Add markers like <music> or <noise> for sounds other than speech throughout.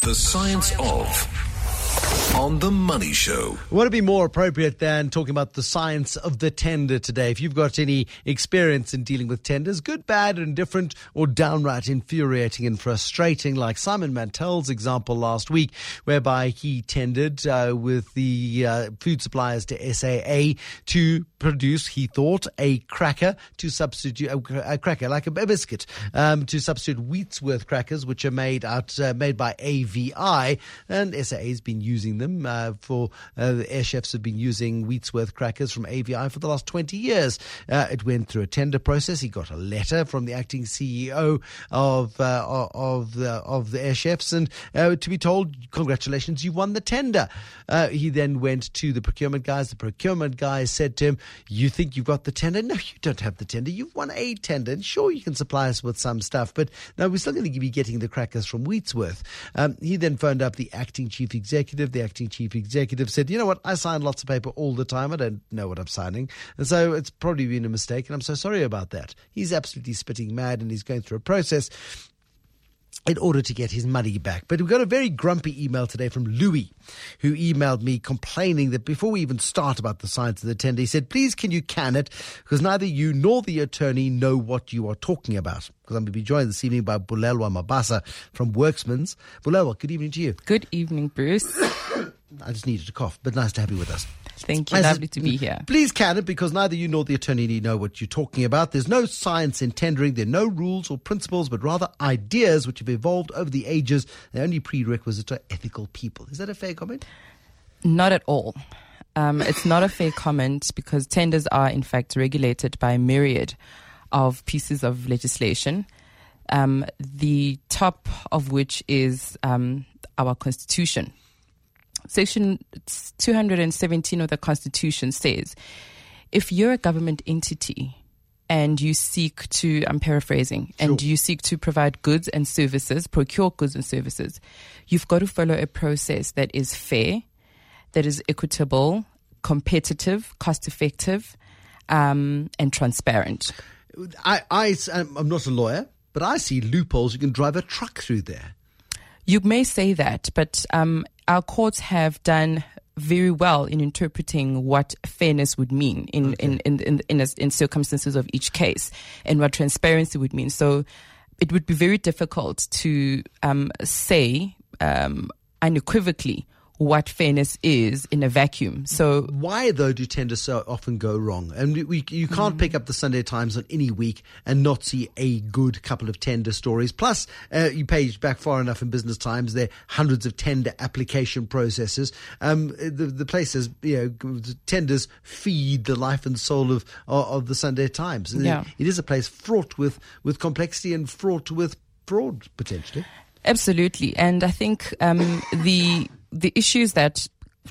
The Science of. On the Money Show. What would be more appropriate than talking about the science of the tender today? If you've got any experience in dealing with tenders, good, bad, indifferent, or downright infuriating and frustrating, like Simon Mantell's example last week, whereby he tendered uh, with the uh, food suppliers to SAA to produce, he thought, a cracker to substitute a, cracker like a, biscuit um, to substitute Wheatsworth crackers, which are made out uh, made by AVI, and SAA has been using them uh, for uh, the air chefs have been using Wheatsworth crackers from AVI for the last 20 years. Uh, it went through a tender process. He got a letter from the acting CEO of uh, of the of the air chefs and uh, to be told, congratulations, you won the tender. He then went to the procurement guys. The procurement guys said to him, "You think you've got the tender? No, you don't have the tender. You've won a tender. And sure, you can supply us with some stuff, but no, we're still going to be getting the crackers from Wheatsworth." Um, he then phoned up the acting chief executive. The chief executive said, "You know what? I sign lots of paper all the time. I don't know what I'm signing, and so it's probably been a mistake, and I'm so sorry about that." He's absolutely spitting mad, and he's going through a process in order to get his money back. But we got a very grumpy email today from Louis, who emailed me complaining that before we even start about the science of the tender, he said, please can you can it? Because neither you nor the attorney know what you are talking about. Because I'm going to be joined this evening by Bulelwa Mabasa from Werksmans. Bulelwa, good evening to you. Good evening, Bruce. I just needed to cough, but nice to have you with us. Thank you. I Lovely to be here. Please can it because neither you nor the attorney need know what you're talking about. There's no science in tendering. There are no rules or principles, but rather ideas which have evolved over the ages. The only prerequisite are ethical people. Is that a fair comment? Not at all. Um, it's not a fair comment because tenders are, in fact, regulated by a myriad of pieces of legislation. Um, the top of which is um, our constitution. Section 217 of the Constitution says if you're a government entity and you seek to, I'm paraphrasing, and you seek to provide goods and services, procure goods and services, you've got to follow a process that is fair, that is equitable, competitive, cost effective, um, and transparent. I, I, I'm not a lawyer, but I see loopholes. You can drive a truck through there. You may say that, but um, our courts have done very well in interpreting what fairness would mean in in in in, in, as- in circumstances of each case, and what transparency would mean. So, it would be very difficult to um, say um, unequivocally what fairness is in a vacuum. So, Why, though, do tenders so often go wrong? And we, you can't pick up the Sunday Times on any week and not see a good couple of tender stories. Plus, uh, you page back far enough in Business Times, there are hundreds of tender application processes. Um, the, the places, you know, tenders feed the life and soul of, of, of the Sunday Times. Yeah. It is a place fraught with, with complexity and fraught with fraud, potentially. Absolutely, and I think um, the the issues that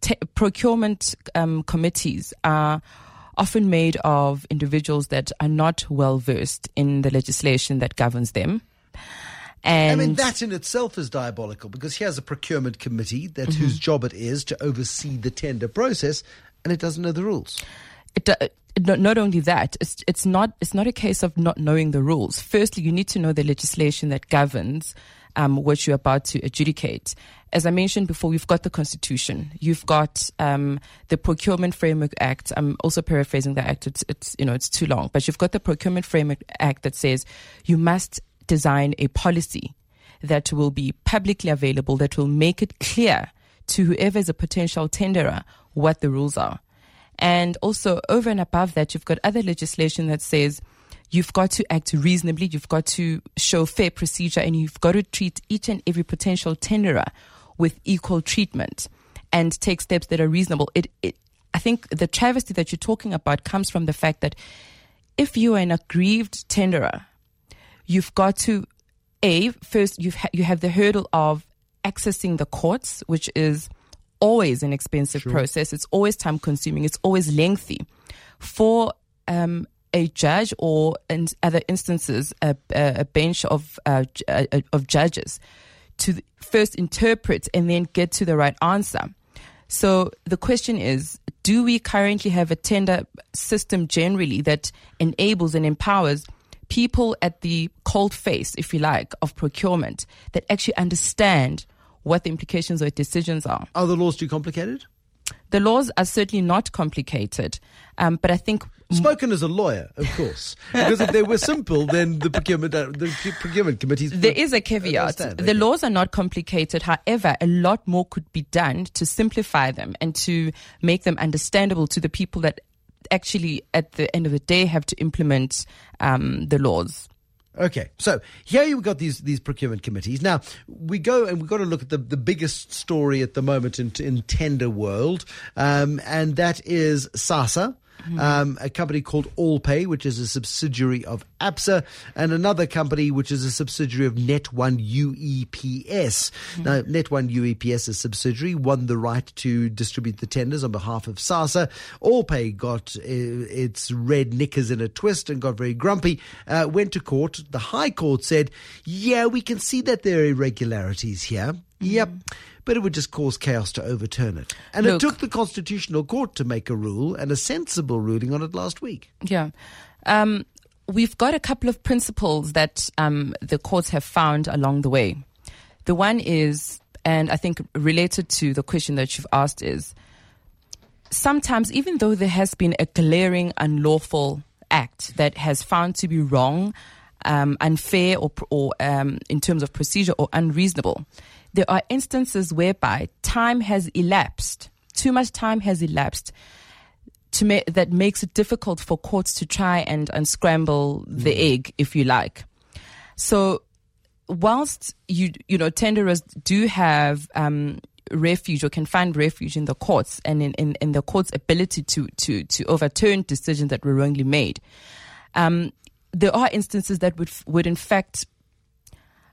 te- procurement um, committees are often made of individuals that are not well versed in the legislation that governs them. And I mean, that in itself is diabolical because here's a procurement committee that Mm-hmm. whose job it is to oversee the tender process, and it doesn't know the rules. It, it, not, not only that, it's, it's not it's not a case of not knowing the rules. Firstly, you need to know the legislation that governs um, what you're about to adjudicate. As I mentioned before, you've got the Constitution. You've got um, the Procurement Framework Act. I'm also paraphrasing the act. It's, it's you know it's too long, but you've got the Procurement Framework Act that says you must design a policy that will be publicly available, that will make it clear to whoever is a potential tenderer what the rules are. And also, over and above that, you've got other legislation that says you've got to act reasonably, you've got to show fair procedure, and you've got to treat each and every potential tenderer with equal treatment and take steps that are reasonable. It, it, I think the travesty that you're talking about comes from the fact that if you are an aggrieved tenderer, you've got to a first you've ha- you have the hurdle of accessing the courts, which is always an expensive process. It's always time consuming. It's always lengthy. For um, a judge or in other instances a, a bench of uh, uh, uh, of judges to first interpret and then get to the right answer. So the question is, do we currently have a tender system generally that enables and empowers people at the cold face, if you like, of procurement that actually understand what the implications or decisions are. Are the laws too complicated? The laws are certainly not complicated, um, but I think Spoken as a lawyer, of course, <laughs> because if they were simple, then the procurement uh, the procurement committees. There is a caveat. The okay. laws are not complicated. However, a lot more could be done to simplify them and to make them understandable to the people that actually, at the end of the day, have to implement um, the laws. Okay, so here you've got these these procurement committees. Now we go and we've got to look at the, the biggest story at the moment in, in tender world, um, and that is SASSA mm-hmm. um, a company called AllPay, which is a subsidiary of ABSA, and another company which is a subsidiary of Net1 UEPS. Mm-hmm. Now, Net1 UEPS, a subsidiary, won the right to distribute the tenders on behalf of SASSA. AllPay got uh, its red knickers in a twist and got very grumpy, uh, went to court. The High Court said, yeah, we can see that there are irregularities here. Yep. Mm but it would just cause chaos to overturn it. And Look, it took the Constitutional Court to make a rule and a sensible ruling on it last week. Yeah. Um, we've got a couple of principles that um, the courts have found along the way. The one is, and I think related to the question that you've asked, is sometimes, even though there has been a glaring unlawful act that has found to be wrong, um, unfair, or, or um, in terms of procedure, or unreasonable, there are instances whereby time has elapsed, too much time has elapsed to make that makes it difficult for courts to try and unscramble the mm. egg, if you like. So, whilst you you know tenderers do have um, refuge or can find refuge in the courts and in, in, in, the court's ability to to to overturn decisions that were wrongly made, um, there are instances that would would in fact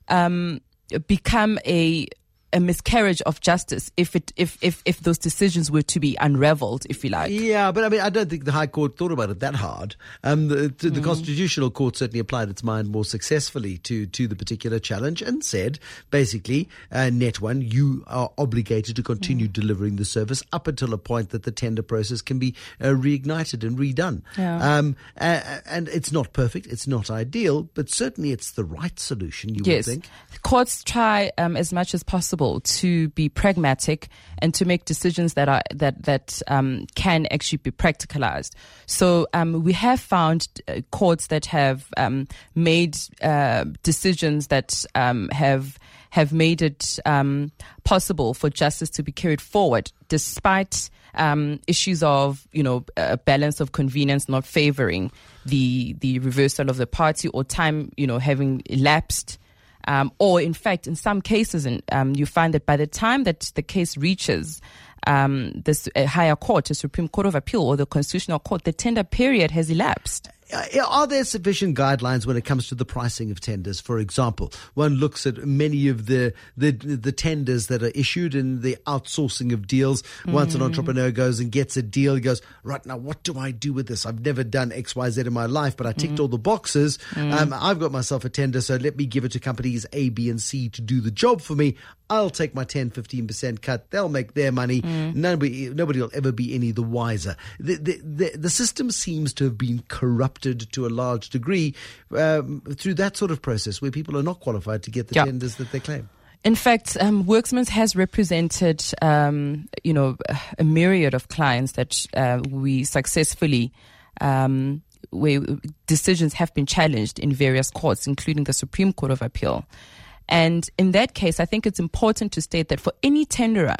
um, become a a miscarriage of justice if it if, if if those decisions were to be unraveled, if you like. Yeah, but I mean, I don't think the High Court thought about it that hard. Um, the, the mm. Constitutional Court certainly applied its mind more successfully to to the particular challenge and said basically, uh, Net One, you are obligated to continue mm. delivering the service up until a point that the tender process can be uh, reignited and redone. Yeah. Um, uh, and it's not perfect, it's not ideal, but certainly it's the right solution. You yes. would think. Courts try um, as much as possible possible to be pragmatic and to make decisions that are that that um, can actually be practicalized. So um, we have found uh, courts that have um, made uh, decisions that um, have have made it um, possible for justice to be carried forward, despite um, issues of you know a balance of convenience not favoring the the reversal of the party or time you know having elapsed um, or, in fact, in some cases, um, you find that by the time that the case reaches um, this higher court, the Supreme Court of Appeal or the Constitutional Court, the tender period has elapsed. Uh, are there sufficient guidelines when it comes to the pricing of tenders? For example, one looks at many of the the, the tenders that are issued and the outsourcing of deals. Mm. Once an mm. entrepreneur goes and gets a deal, he goes, right now, what do I do with this? I've never done X, Y, Z in my life, but I ticked mm. all the boxes. Mm. Um, I've got myself a tender, so let me give it to companies A, B, and C to do the job for me. I'll take my 10, 15% cut. They'll make their money. Mm. Nobody, nobody will ever be any the wiser. The, the, the, the system seems to have been corrupted to a large degree um, through that sort of process where people are not qualified to get the tenders that they claim. In fact, um, Werksmans has represented, um, you know, a myriad of clients that uh, we successfully, um, where decisions have been challenged in various courts, including the Supreme Court of Appeal. And in that case, I think it's important to state that for any tenderer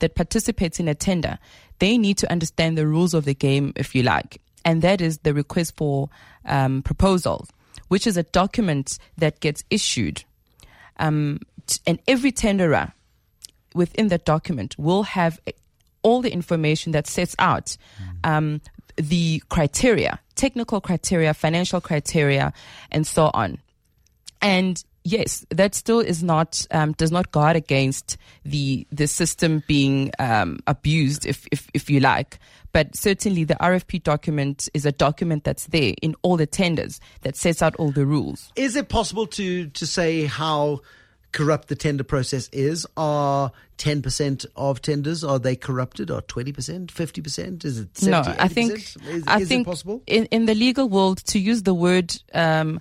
that participates in a tender, they need to understand the rules of the game, if you like. And that is the request for um, proposal, which is a document that gets issued. Um, and every tenderer within that document will have all the information that sets out um, the criteria, technical criteria, financial criteria, and so on. And yes, that still is not um, does not guard against the the system being um, abused, if, if if you like. But certainly, the RFP document is a document that's there in all the tenders that sets out all the rules. Is it possible to to say how? corrupt the tender process is are 10% of tenders are they corrupted or 20% 50% is it 70, no i think is, i is think possible in, in the legal world to use the word um,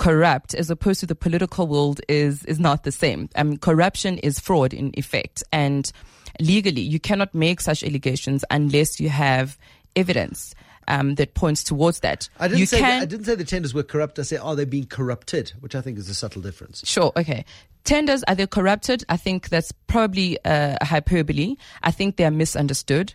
corrupt as opposed to the political world is is not the same. Mean, corruption is fraud in effect, and legally you cannot make such allegations unless you have evidence. Um, that points towards that. I didn't you say can, that, I didn't say the tenders were corrupt. I said, are they being corrupted? Which I think is a subtle difference. Sure. Okay. Tenders are they corrupted? I think that's probably uh, a hyperbole. I think they are misunderstood,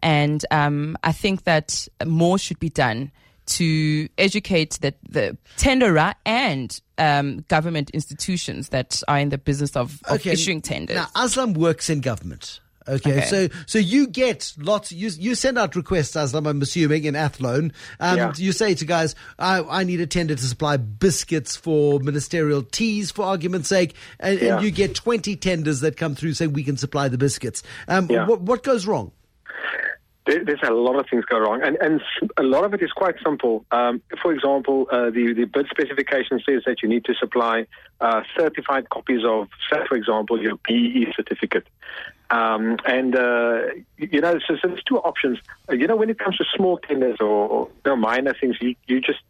and um, I think that more should be done to educate the, the tenderer and um, government institutions that are in the business of, of issuing tenders. Now, Aslam works in government. Okay, Okay. so so you get lots. You you send out requests, Aslam. I'm assuming in Athlone. Um, Yeah. You say to guys, I, I need a tender to supply biscuits for ministerial teas, for argument's sake, and, Yeah. and you get 20 tenders that come through saying we can supply the biscuits. Um, Yeah. what what goes wrong? There, there's a lot of things go wrong, and, and a lot of it is quite simple. Um, for example, uh, the, the bid specification says that you need to supply uh, certified copies of, say, for example, your BE certificate. Um, and, uh, you know, so, so there's two options. Uh, you know, when it comes to small tenders or, or you know, minor things, you, you just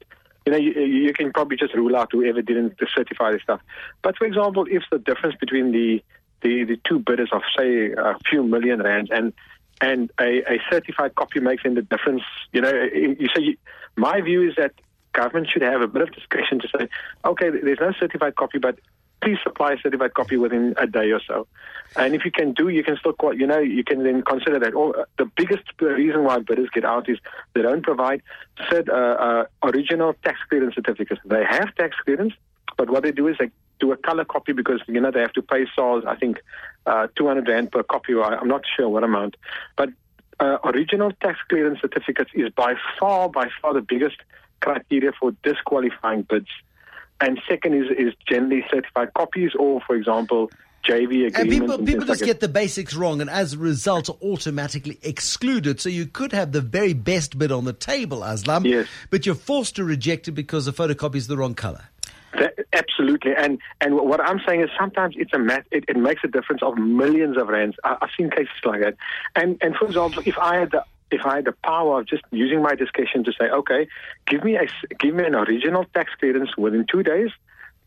you know, you, you can probably just rule out whoever didn't certify the stuff. But for example, if the difference between the the, the two bidders of say a few million rands and and a, a certified copy makes in the difference, you know, you say my view is that government should have a bit of discretion to say, okay, there's no certified copy, but please supply a certified copy within a day or so. And if you can do, you can still, quite, you know, you can then consider that. Or uh, the biggest reason why bidders get out is they don't provide said uh, uh, original tax clearance certificates. They have tax clearance, but what they do is they do a color copy because you know they have to pay SARS. I think uh, 200 rand per copy. Or I'm not sure what amount, but uh, original tax clearance certificates is by far, by far the biggest criteria for disqualifying bids. And second is is generally certified copies, or for example. And people, and people just like get the basics wrong, and as a result, are automatically excluded. So you could have the very best bid on the table, Aslam, Yes. but you're forced to reject it because the photocopy is the wrong color. That, absolutely, and and what I'm saying is sometimes it's a math. It, it makes a difference of millions of rands. I, I've seen cases like that, and and for example, if I had the if I had the power of just using my discretion to say, okay, give me a give me an original tax clearance within two days,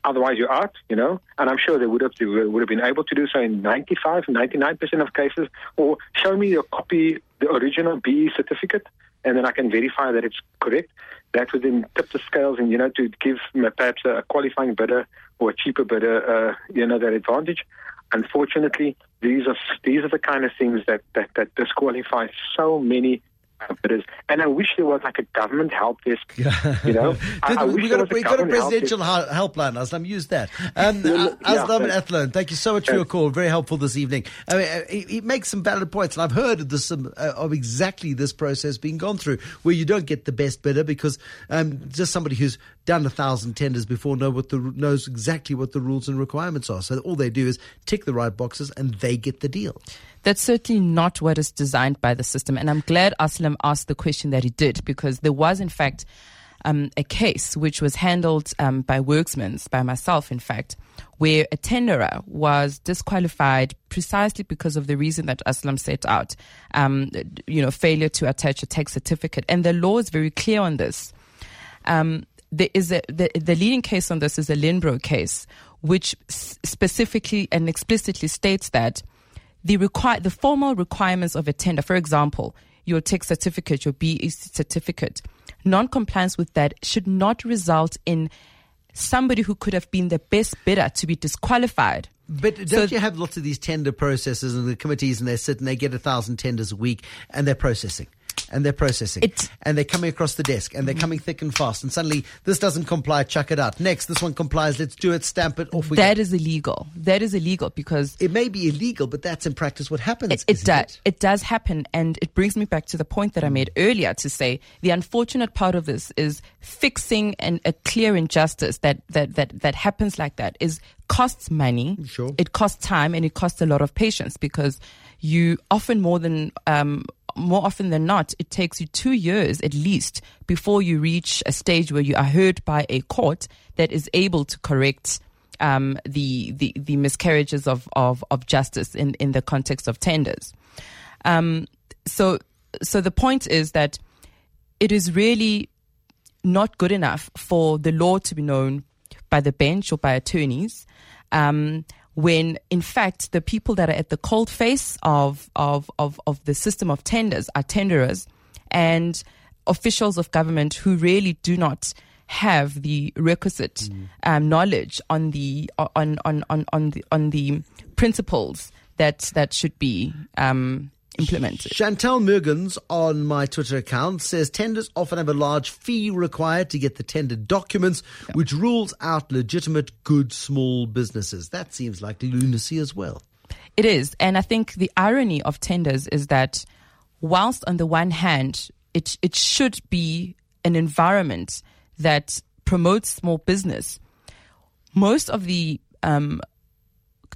otherwise you're out, you know, and I'm sure they would have would have been able to do so in 95, 99 percent of cases, or show me your copy, the original BE certificate, and then I can verify that it's correct. That would then tip the scales, and you know, to give perhaps a qualifying bidder or a cheaper bidder, uh, you know, that advantage. Unfortunately, these are these are the kind of things that that, that disqualify so many uh. And I wish there was like a government help desk. <laughs> You know, <laughs> I, I we got a, we got a presidential hel- helpline, Aslam. Use that. Um, <laughs> Yeah, uh, yeah, Aslam and thanks. Thank you so much for your call. Very helpful this evening. I mean, uh, he, he makes some valid points, and I've heard of this um, uh, of exactly this process being gone through, where you don't get the best bidder because um, just somebody who's done a thousand tenders before know what the knows exactly what the rules and requirements are. So all they do is tick the right boxes, and they get the deal. That's certainly not what is designed by the system. And I'm glad Aslam asked the question that he did because there was, in fact, um, a case which was handled um, by Werksmans, by myself, in fact, where a tenderer was disqualified precisely because of the reason that Aslam set out, um, you know, failure to attach a tax certificate. And the law is very clear on this. Um, there is a, the, the leading case on this is a Linbro case, which specifically and explicitly states that the require the formal requirements of a tender, for example, your tech certificate, your BE certificate, non-compliance with that should not result in somebody who could have been the best bidder to be disqualified. But don't So- you have lots of these tender processes and the committees, and they sit and they get a thousand tenders a week, and they're processing. And they're processing, It's- and they're coming across the desk, and they're coming thick and fast. And suddenly, this doesn't comply, chuck it out. Next, this one complies, let's do it, stamp it, off we That go. is illegal. That is illegal because It may be illegal, but that's in practice what happens. It, it does. It? does happen, and it brings me back to the point that I made earlier to say the unfortunate part of this is fixing an, a clear injustice that, that that that happens like that is costs money. Sure. It costs time and it costs a lot of patience because you often more than um, more often than not, it takes you two years at least before you reach a stage where you are heard by a court that is able to correct um, the, the the miscarriages of, of, of justice in, in the context of tenders. Um, so so the point is that it is really not good enough for the law to be known by the bench or by attorneys. Um, when in fact the people that are at the cold face of, of, of, of the system of tenders are tenderers and officials of government who really do not have the requisite mm. um, knowledge on the on, on, on, on the on the principles that that should be um, implemented. Chantel Mugens on my Twitter account says tenders often have a large fee required to get the tender documents, which rules out legitimate, good small businesses. That seems like lunacy as well. It is. And I think the irony of tenders is that whilst on the one hand, it, it should be an environment that promotes small business, most of the um,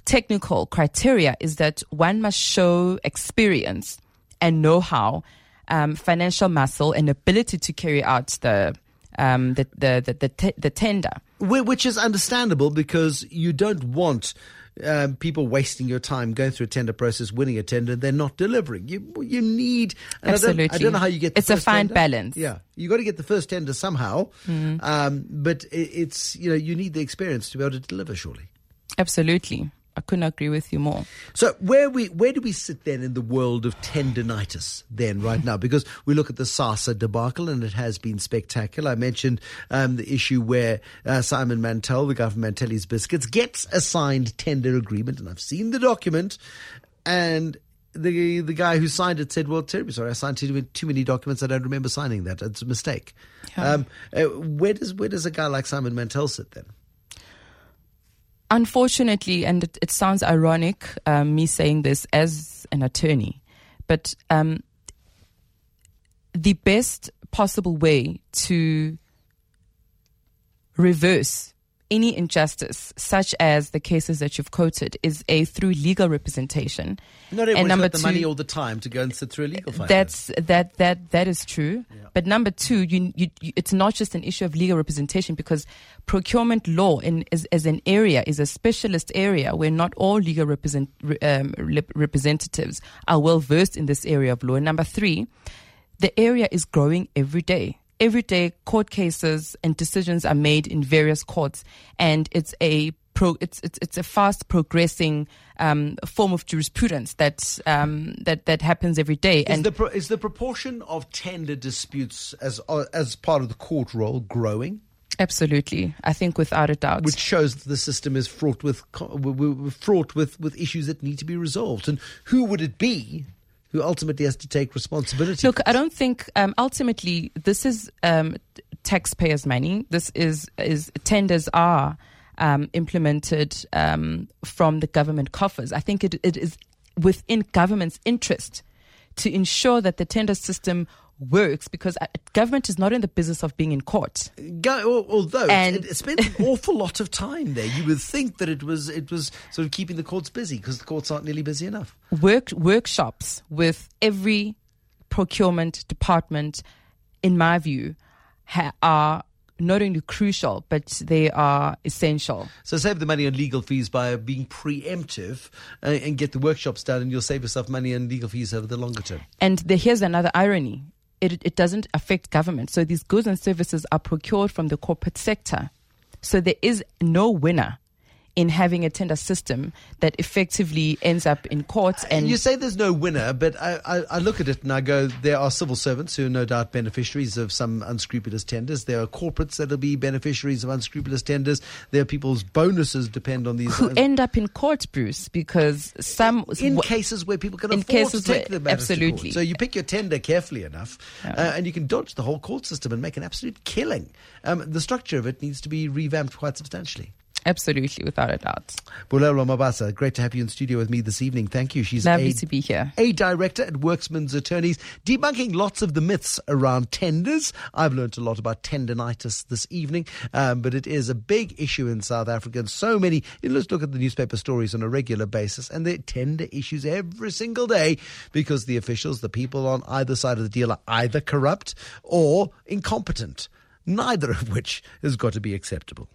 technical criteria is that one must show experience and know-how, um, financial muscle, and ability to carry out the um, the the the, the, t- the tender. Which is understandable because you don't want. Um, people wasting your time going through a tender process, winning a tender, and they're not delivering. You you need absolutely. I don't, I don't, know how you get. it's a fine tender. balance. Yeah, you got to get the first tender somehow, mm. um, but it, it's you know you need the experience to be able to deliver. Surely, absolutely. I couldn't agree with you more. So where we where do we sit then in the world of tendonitis then right now? Because we look at the SASSA debacle and it has been spectacular. I mentioned um, the issue where uh, Simon Mantell, the guy from Mantelli's Biscuits, gets a signed tender agreement, and I've seen the document, and the the guy who signed it said, "Well, terribly sorry, I signed too, too many documents. I don't remember signing that. It's a mistake." Yeah. Um, uh, where does where does a guy like Simon Mantell sit then? Unfortunately, and it, it sounds ironic, um, me saying this as an attorney, but um, the best possible way to reverse any injustice, such as the cases that you've quoted, is a through legal representation. Not everyone's and number got the two, money all the time to go and sit through a legal fight. That's that that that is true. Yeah. But number two, you, you, you, it's not just an issue of legal representation because procurement law in as, as an area is a specialist area where not all legal represent, um, representatives are well versed in this area of law. And number three, the area is growing every day every day court cases and decisions are made in various courts and it's a pro, it's, it's, it's a fast progressing um, form of jurisprudence that, um, that, that happens every day. Is and the, pro, is the proportion of tender disputes as, as part of the court roll growing? Absolutely, I think without a doubt, which shows that the system is fraught with fraught with with issues that need to be resolved. And who would it be who ultimately has to take responsibility. Look, I don't think um, ultimately this is um, taxpayers' money. This is is tenders are um, implemented um, from the government coffers. I think it, it is within government's interest to ensure that the tender system works because uh, government is not in the business of being in court. Go, although and it, it spent an <laughs> awful lot of time there, you would think that it was it was sort of keeping the courts busy because the courts aren't nearly busy enough. Work workshops with every procurement department, in my view, ha- are not only crucial, but they are essential. So save the money on legal fees by being preemptive uh, and get the workshops done, and you'll save yourself money on legal fees over the longer term. And the, here's another irony it, it doesn't affect government. So these goods and services are procured from the corporate sector. So there is no winner in having a tender system that effectively ends up in courts. And you say there's no winner, but I, I, I, look at it and I go, there are civil servants who are no doubt beneficiaries of some unscrupulous tenders. There are corporates that'll be beneficiaries of unscrupulous tenders. There are people's bonuses depend on these. Who end up in court, Bruce, because some in cases where people can afford to take the absolutely. So you pick your tender carefully enough, yeah. uh, and you can dodge the whole court system and make an absolute killing. Um, the structure of it needs to be revamped quite substantially. Absolutely, without a doubt. Bulelwa Mabasa, great to have you in studio with me this evening. Thank you. She's lovely a, to be here. A director at Werksman's Attorneys, debunking lots of the myths around tenders. I've learned a lot about tendonitis this evening, um, but it is a big issue in South Africa. And so many, you know, let's look at the newspaper stories on a regular basis, and there are tender issues every single day because the officials, the people on either side of the deal, are either corrupt or incompetent. Neither of which has got to be acceptable.